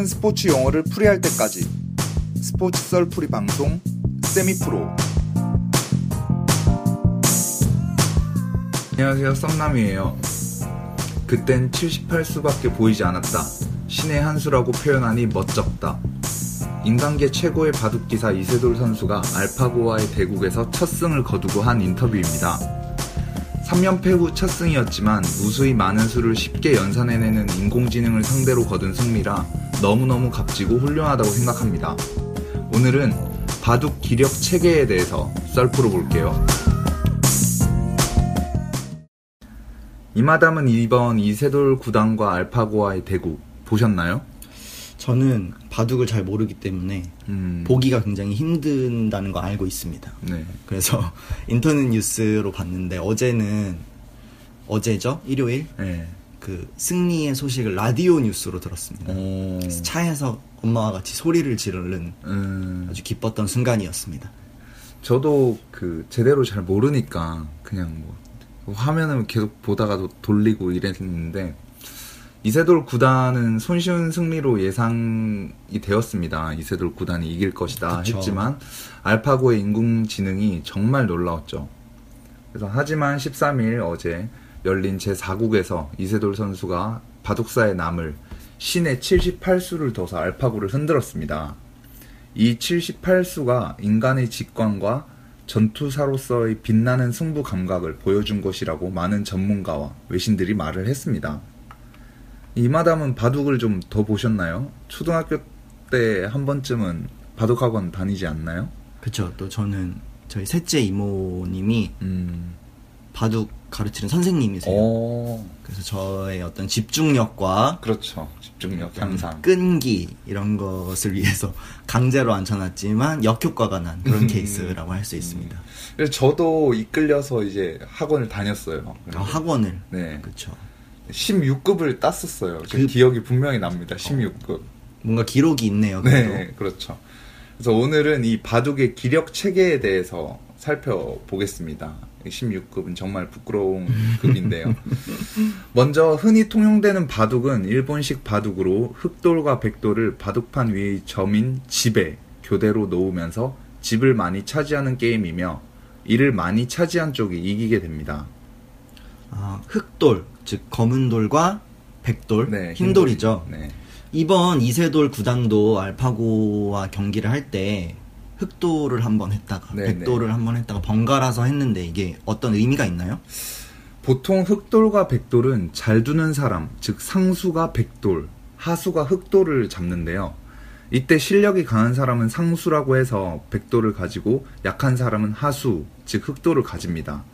모든 스포츠 용어를 풀이할 때까지. 스포츠 썰풀이 방송 세미프로. 안녕하세요. 썸남이에요. 그땐 78수밖에 보이지 않았다. 신의 한 수라고 표현하니 멋쩍다. 인간계 최고의 바둑기사 이세돌 선수가 알파고와의 대국에서 첫 승을 거두고 한 인터뷰입니다. 3연패 후 첫 승이었지만 무수히 많은 수를 쉽게 연산해내는 인공지능을 상대로 거둔 승리라 너무너무 값지고 훌륭하다고 생각합니다. 오늘은 바둑 기력 체계에 대해서 썰풀어 볼게요. 이마담은 이번 이세돌 구단과 알파고와의 대국 보셨나요? 저는 바둑을 잘 모르기 때문에 음, 보기가 굉장히 힘든다는 거 알고 있습니다 네. 그래서 인터넷 뉴스로 봤는데 어제는 어제죠 일요일 네. 그 승리의 소식을 라디오 뉴스로 들었습니다 오, 그래서 차에서 엄마와 같이 소리를 지르는 음, 아주 기뻤던 순간이었습니다 저도 그 제대로 잘 모르니까 그냥 뭐 화면을 계속 보다가도 돌리고 이랬는데 이세돌 구단은 손쉬운 승리로 예상이 되었습니다. 이세돌 구단이 이길 것이다 그쵸. 했지만 알파고의 인공지능이 정말 놀라웠죠. 그래서 하지만 13일 어제 열린 제4국에서 이세돌 선수가 바둑사의 남을 신의 78수를 둬서 알파고를 흔들었습니다. 이 78수가 인간의 직관과 전투사로서의 빛나는 승부 감각을 보여준 것이라고 많은 전문가와 외신들이 말을 했습니다. 이 마담은 바둑을 좀 더 보셨나요? 초등학교 때 한 번쯤은 바둑학원 다니지 않나요? 그쵸 또 저는 저희 셋째 이모님이 음. 바둑 가르치는 선생님이세요 오. 그래서 저의 어떤 집중력과 그렇죠. 집중력 향상. 끈기 이런 것을 위해서 강제로 앉혀놨지만 역효과가 난 그런 음. 케이스라고 할 수 있습니다. 그래서 저도 이끌려서 이제 학원을 다녔어요. 아, 학원을 네. 그렇죠. 16급을 땄었어요. 제 그- 기억이 분명히 납니다. 16급. 뭔가 기록이 있네요. 그래도. 네, 그렇죠. 그래서 오늘은 이 바둑의 기력 체계에 대해서 살펴보겠습니다. 16급은 정말 부끄러운 급인데요. 먼저 흔히 통용되는 바둑은 일본식 바둑으로 흑돌과 백돌을 바둑판 위의 점인 집에 교대로 놓으면서 집을 많이 차지하는 게임이며 이를 많이 차지한 쪽이 이기게 됩니다. 아, 흑돌 즉 검은 돌과 백돌 네, 흰돌이죠. 네. 이번 이세돌 구단도 알파고와 경기를 할 때 흑돌을 한번 했다가 네, 백돌을 한번 했다가 번갈아서 했는데 이게 어떤 의미가 있나요? 보통 흑돌과 백돌은 잘 두는 사람, 즉 상수가 백돌, 하수가 흑돌을 잡는데요. 이때 실력이 강한 사람은 상수라고 해서 백돌을 가지고 약한 사람은 하수, 즉 흑돌을 가집니다.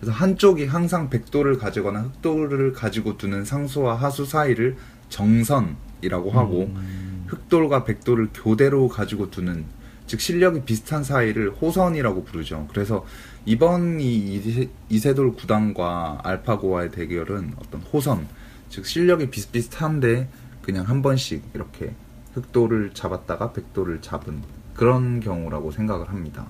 그래서 한쪽이 항상 백돌을 가지거나 흑돌을 가지고 두는 상수와 하수 사이를 정선이라고 하고 흑돌과 백돌을 교대로 가지고 두는 즉 실력이 비슷한 사이를 호선이라고 부르죠. 그래서 이번 이 이세- 이세돌 구단과 알파고와의 대결은 어떤 호선 즉 실력이 비슷비슷한데 그냥 한 번씩 이렇게 흑돌을 잡았다가 백돌을 잡은 그런 경우라고 생각을 합니다.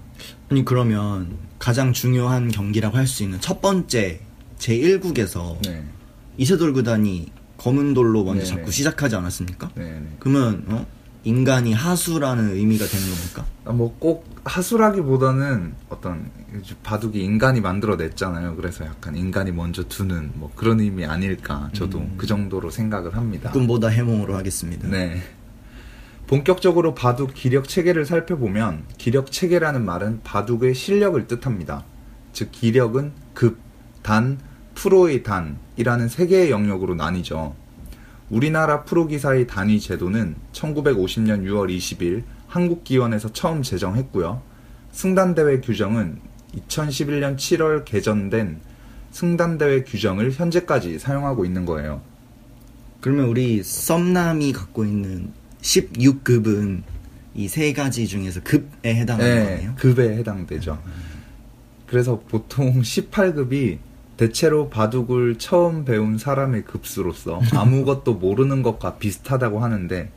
아니 그러면 가장 중요한 경기라고 할 수 있는 첫 번째 제 1국에서 네, 이세돌 구단이 검은 돌로 먼저 네네. 잡고 시작하지 않았습니까? 네, 네. 그러면 어? 인간이 하수라는 의미가 되는 겁니까? 뭐 꼭 하수라기보다는 어떤 바둑이 인간이 만들어냈잖아요. 그래서 약간 인간이 먼저 두는 뭐 그런 의미 아닐까. 저도 그 정도로 생각을 합니다. 꿈보다 해몽으로 하겠습니다. 네. 본격적으로 바둑 기력 체계를 살펴보면 기력 체계라는 말은 바둑의 실력을 뜻합니다. 즉 기력은 급, 단, 프로의 단이라는 세 개의 영역으로 나뉘죠. 우리나라 프로기사의 단위 제도는 1950년 6월 20일 한국기원에서 처음 제정했고요. 승단대회 규정은 2011년 7월 개정된 승단대회 규정을 현재까지 사용하고 있는 거예요. 그러면 우리 썸남이 갖고 있는 16급은 이 세 가지 중에서 급에 해당하는 거네요? 네, 급에 해당되죠. 그래서 보통 18급이 대체로 바둑을 처음 배운 사람의 급수로서 아무것도 모르는 것과 비슷하다고 하는데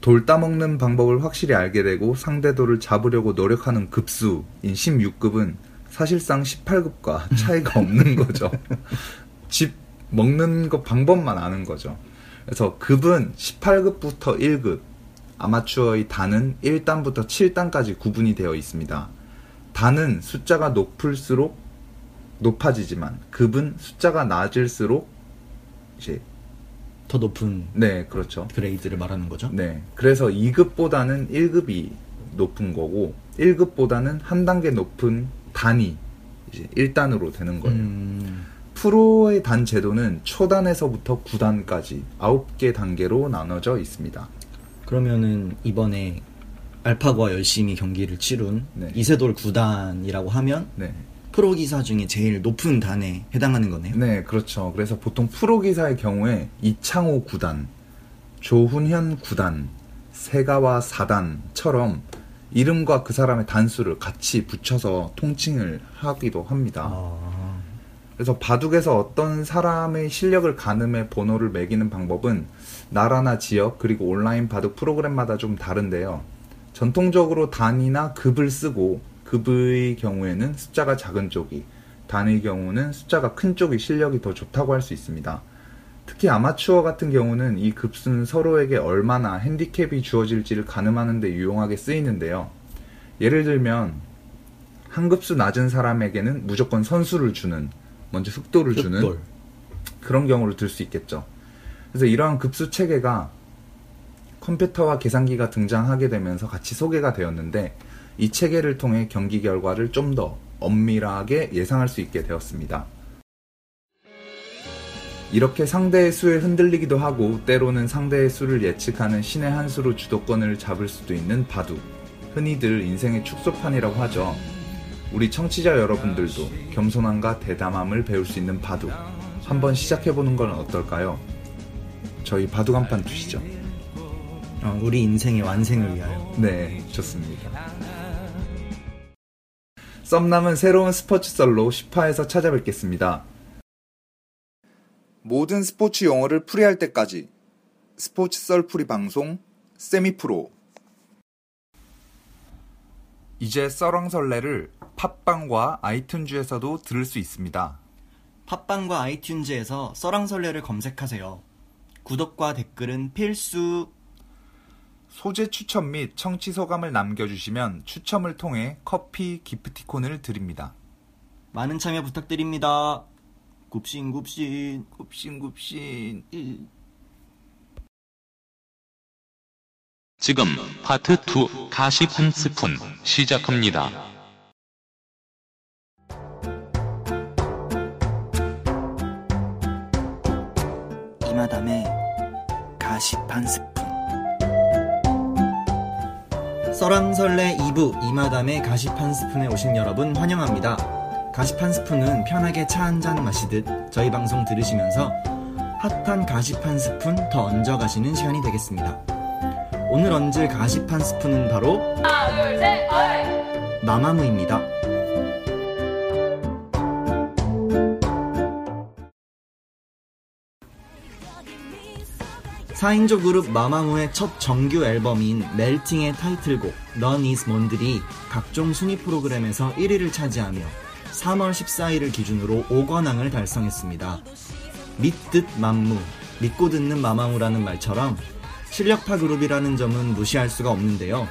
돌 따먹는 방법을 확실히 알게 되고 상대도를 잡으려고 노력하는 급수인 16급은 사실상 18급과 차이가 없는 거죠. 집 먹는 거 방법만 아는 거죠. 그래서 급은 18급부터 1급, 아마추어의 단은 1단부터 7단까지 구분이 되어 있습니다. 단은 숫자가 높을수록 높아지지만 급은 숫자가 낮을수록 이제 더 높은 네 그렇죠. 그레이드를 말하는 거죠? 네 그래서 2급보다는 1급이 높은 거고 1급보다는 한 단계 높은 단이 이제 1단으로 되는 거예요. 음, 프로의 단 제도는 초단에서부터 9단까지 9개 단계로 나눠져 있습니다. 그러면은 이번에 알파고와 열심히 경기를 치룬 네. 이세돌 9단이라고 하면 네. 프로 기사 중에 제일 높은 단에 해당하는 거네요. 네, 그렇죠. 그래서 보통 프로 기사의 경우에 이창호 9단, 조훈현 9단, 세가와 4단처럼 이름과 그 사람의 단수를 같이 붙여서 통칭을 하기도 합니다. 아, 그래서 바둑에서 어떤 사람의 실력을 가늠해 번호를 매기는 방법은 나라나 지역 그리고 온라인 바둑 프로그램마다 좀 다른데요. 전통적으로 단이나 급을 쓰고 급의 경우에는 숫자가 작은 쪽이 단의 경우는 숫자가 큰 쪽이 실력이 더 좋다고 할 수 있습니다. 특히 아마추어 같은 경우는 이 급수는 서로에게 얼마나 핸디캡이 주어질지를 가늠하는 데 유용하게 쓰이는데요. 예를 들면 한 급수 낮은 사람에게는 무조건 선수를 주는 먼저 흑도를 주는 흑돌. 그런 경우를 들 수 있겠죠. 그래서 이러한 급수 체계가 컴퓨터와 계산기가 등장하게 되면서 같이 소개가 되었는데 이 체계를 통해 경기 결과를 좀 더 엄밀하게 예상할 수 있게 되었습니다. 이렇게 상대의 수에 흔들리기도 하고 때로는 상대의 수를 예측하는 신의 한 수로 주도권을 잡을 수도 있는 바둑. 흔히들 인생의 축소판이라고 하죠. 우리 청취자 여러분들도 겸손함과 대담함을 배울 수 있는 바둑. 한번 시작해보는 건 어떨까요? 저희 바둑 한 판 두시죠. 어, 우리 인생의 완생을 위하여. 네, 좋습니다. 썸남은 새로운 스포츠 썰로 10화에서 찾아뵙겠습니다. 모든 스포츠 용어를 풀이할 때까지 스포츠 썰 풀이 방송 세미프로 이제 썰왕설레를 팟빵과 아이튠즈에서도 들을 수 있습니다. 팟빵과 아이튠즈에서 써랑설레를 검색하세요. 구독과 댓글은 필수. 소재 추천 및 청취 소감을 남겨주시면 추첨을 통해 커피 기프티콘을 드립니다. 많은 참여 부탁드립니다. 굽신굽신. 굽신굽신 지금 파트 2 가시 한 스푼 시작합니다. 이마담의 가십 한 스푼. 써랑설레 2부 이마담의 한 스푼에 오신 여러분 환영합니다. 한 스푼은 편하게 차 한 잔 마시듯 저희 방송 들으시면서 핫한 한 스푼 더 얹어 가시는 시간이 되겠습니다. 오늘 얹을 한 스푼은 바로 마마무입니다. 4인조 그룹 마마무의 첫 정규 앨범인 Melting의 타이틀곡 넌 is 뭔들이 각종 순위 프로그램에서 1위를 차지하며 3월 14일을 기준으로 5관왕을 달성했습니다. 믿듣맘무, 믿고 듣는 마마무라는 말처럼 실력파 그룹이라는 점은 무시할 수가 없는데요.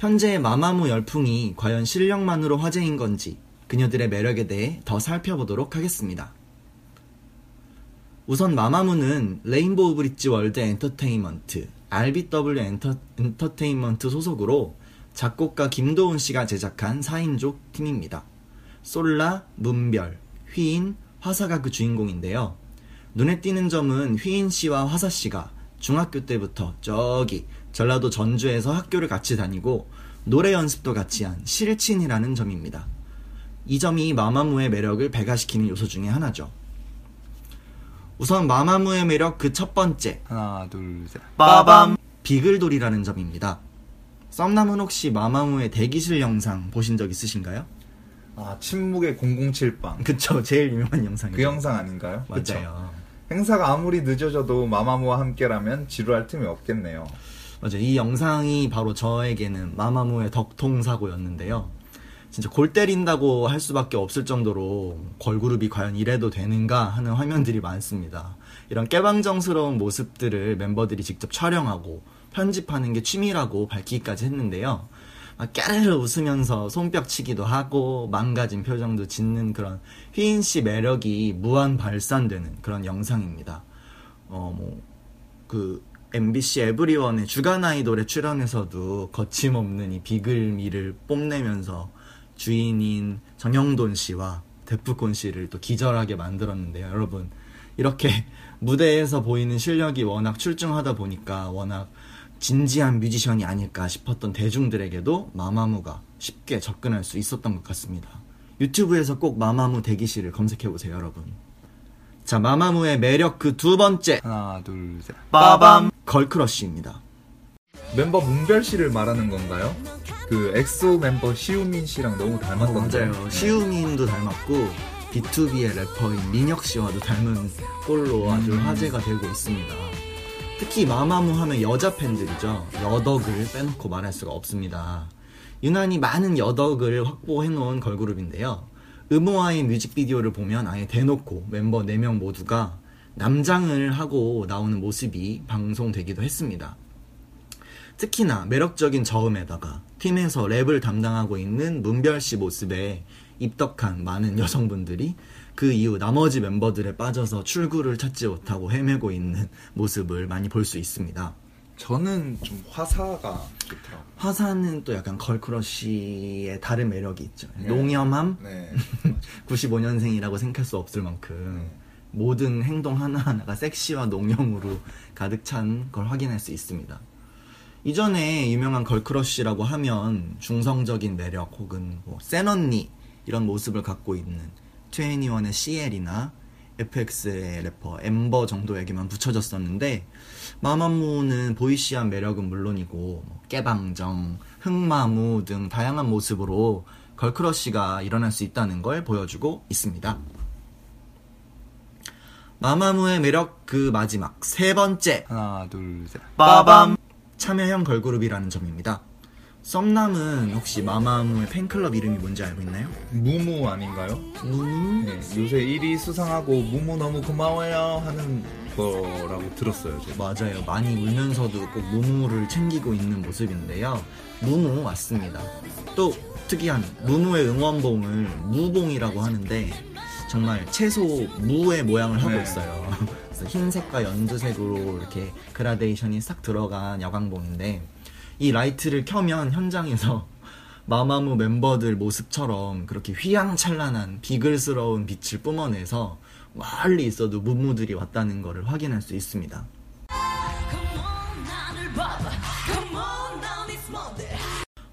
현재 마마무 열풍이 과연 실력만으로 화제인 건지 그녀들의 매력에 대해 더 살펴보도록 하겠습니다. 우선 마마무는 레인보우 브릿지 월드 엔터테인먼트 RBW 엔터, 엔터테인먼트 소속으로 작곡가 김도훈 씨가 제작한 4인조 팀입니다. 솔라, 문별, 휘인, 화사가 그 주인공인데요. 눈에 띄는 점은 휘인 씨와 화사 씨가 중학교 때부터 저기 전라도 전주에서 학교를 같이 다니고 노래 연습도 같이 한 실친이라는 점입니다. 이 점이 마마무의 매력을 배가시키는 요소 중에 하나죠. 우선 마마무의 매력 그 첫 번째 하나, 둘, 셋. 빠밤 비글돌이라는 점입니다. 썸남은 혹시 마마무의 대기실 영상 보신 적 있으신가요? 아, 침묵의 007방. 그쵸 제일 유명한 영상이죠. 그 영상 아닌가요? 맞아요. 행사가 아무리 늦어져도 마마무와 함께라면 지루할 틈이 없겠네요. 맞아요. 이 영상이 바로 저에게는 마마무의 덕통사고였는데요. 진짜 골 때린다고 할 수밖에 없을 정도로 걸그룹이 과연 이래도 되는가 하는 화면들이 많습니다. 이런 깨방정스러운 모습들을 member들이 직접 촬영하고 편집하는 게 취미라고 밝히기까지 했는데요. 막 깨르르 웃으면서 손뼉치기도 하고 망가진 표정도 짓는 그런 휘인 씨 매력이 무한 발산되는 그런 영상입니다. 어, 뭐, 그, MBC 에브리원의 주간 아이돌에 출연해서도 거침없는 이 비글미를 뽐내면서 주인인 정영돈 씨와 데프콘 씨를 또 기절하게 만들었는데요. 여러분, 이렇게 무대에서 보이는 실력이 워낙 출중하다 보니까 워낙 진지한 뮤지션이 아닐까 싶었던 대중들에게도 마마무가 쉽게 접근할 수 있었던 것 같습니다. 유튜브에서 꼭 마마무 대기실을 검색해보세요, 여러분. 자, 마마무의 매력 그 두 번째. 하나, 둘, 셋. 빠밤! girl crush입니다. 멤버 문별 씨를 말하는 건가요? 그 엑소 멤버 시우민 씨랑 너무 닮았던데. 맞아요. 시우민도 닮았고, B2B의 래퍼인 민혁 씨와도 닮은 꼴로 아주 음. 화제가 되고 있습니다. 특히 마마무 하면 여자 팬들이죠. 여덕을 빼놓고 말할 수가 없습니다. 유난히 많은 여덕을 확보해놓은 걸그룹인데요. 음오와의 뮤직비디오를 보면 아예 대놓고 멤버 4명 모두가 남장을 하고 나오는 모습이 방송되기도 했습니다. 특히나 매력적인 저음에다가 팀에서 랩을 담당하고 있는 문별 씨 모습에 입덕한 많은 여성분들이 그 이후 나머지 멤버들에 빠져서 출구를 찾지 못하고 헤매고 있는 모습을 많이 볼 수 있습니다. 저는 좀 화사가 좋더라고요. 화사는 또 약간 걸크러쉬의 다른 매력이 있죠. 네. 농염함? 네. 95년생이라고 생각할 수 없을 만큼 모든 행동 하나하나가 섹시와 농염으로 가득 찬 걸 확인할 수 있습니다. 이전에 유명한 걸크러쉬라고 하면 중성적인 매력 혹은 뭐 센언니 이런 모습을 갖고 있는 2NE1의 CL이나 FX의 래퍼 엠버 정도에게만 붙여졌었는데 마마무는 보이시한 매력은 물론이고 뭐 깨방정, 흑마무 등 다양한 모습으로 girl crush가 일어날 수 있다는 걸 보여주고 있습니다. 마마무의 매력 그 마지막 세 번째 하나, 둘, 셋. 빠밤 참여형 걸그룹이라는 점입니다. 썸남은 혹시 마마무의 팬클럽 이름이 뭔지 알고 있나요? 무무 아닌가요? 무무? 네, 요새 1위 수상하고 무무 너무 고마워요 하는 거라고 들었어요. 제가. 맞아요. 많이 울면서도 꼭 무무를 챙기고 있는 모습인데요. 무무 맞습니다. 또 특이한 무무의 응원봉을 무봉이라고 하는데 정말 채소 무의 모양을 하고 네. 있어요. 그래서 흰색과 연두색으로 이렇게 그라데이션이 싹 들어간 여광봉인데 이 라이트를 켜면 현장에서 마마무 멤버들 모습처럼 그렇게 휘황찬란한 비글스러운 빛을 뿜어내서 멀리 있어도 무무들이 왔다는 것을 확인할 수 있습니다.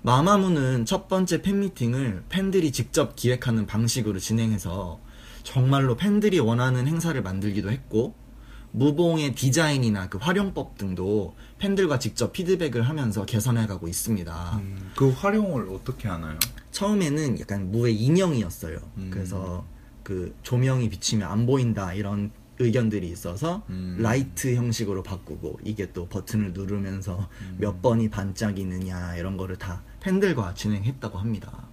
마마무는 첫 번째 팬미팅을 팬들이 직접 기획하는 방식으로 진행해서 정말로 팬들이 원하는 행사를 만들기도 했고 무봉의 디자인이나 그 활용법 등도 팬들과 직접 피드백을 하면서 개선해가고 있습니다. 음, 그 활용을 어떻게 하나요? 처음에는 약간 무의 인형이었어요. 음. 그래서 그 조명이 비치면 안 보인다 이런 의견들이 있어서 음. 라이트 형식으로 바꾸고 이게 또 버튼을 누르면서 음. 몇 번이 반짝이느냐 이런 거를 다 팬들과 진행했다고 합니다.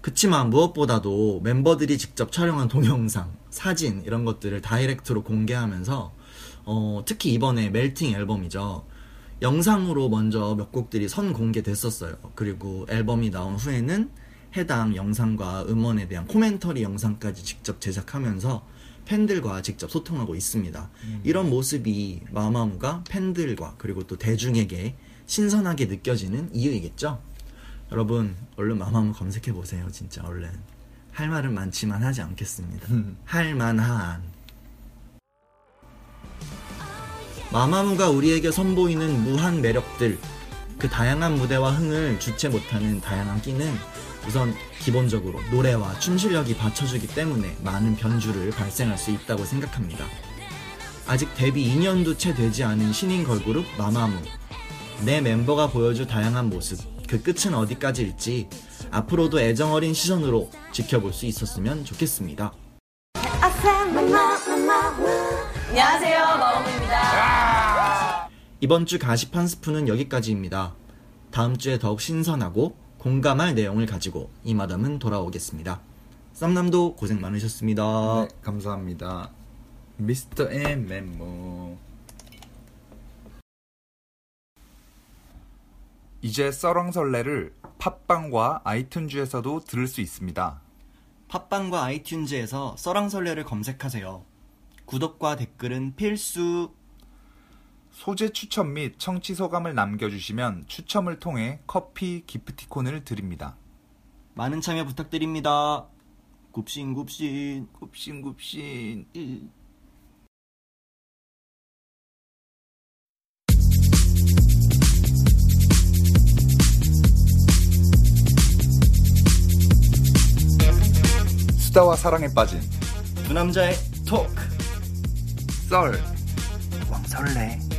그치만 무엇보다도 멤버들이 직접 촬영한 동영상, 사진 이런 것들을 direct로 공개하면서 어, 특히 이번에 멜팅 앨범이죠. 영상으로 먼저 몇 곡들이 선 공개됐었어요. 그리고 앨범이 나온 후에는 해당 영상과 음원에 대한 코멘터리 영상까지 직접 제작하면서 팬들과 직접 소통하고 있습니다. 이런 모습이 마마무가 팬들과 그리고 또 대중에게 신선하게 느껴지는 이유이겠죠? 여러분, 얼른 마마무 검색해 보세요. 진짜 얼른. 할 말은 많지만 하지 않겠습니다. 할 만한. 마마무가 우리에게 선보이는 무한 매력들, 그 다양한 무대와 흥을 주체 못하는 다양한 끼는 우선 기본적으로 노래와 춤 실력이 받쳐주기 때문에 많은 변주를 발생할 수 있다고 생각합니다. 아직 데뷔 2년도 채 되지 않은 신인 걸그룹 마마무. 내 멤버가 보여줄 다양한 모습, 그 끝은 어디까지일지 앞으로도 애정 어린 시선으로 지켜볼 수 있었으면 좋겠습니다. 안녕하세요, 마마무입니다. 이번 주 가십 한 스푼은 여기까지입니다. 다음 주에 더욱 신선하고 공감할 내용을 가지고 이 마담은 돌아오겠습니다. 썸남도 고생 많으셨습니다. 네, 감사합니다. 미스터 앤 멤버. 이제 썰렁설레를 팟빵과 아이튠즈에서도 들을 수 있습니다. 팟빵과 아이튠즈에서 써랑설레를 검색하세요. 구독과 댓글은 필수. 소재 추천 및 청취 소감을 남겨주시면 추첨을 통해 커피 기프티콘을 드립니다. 많은 참여 부탁드립니다. 굽신 굽신. 굽신 굽신. 수다와 사랑에 빠진 두 남자의 톡. 썰. 왕설레.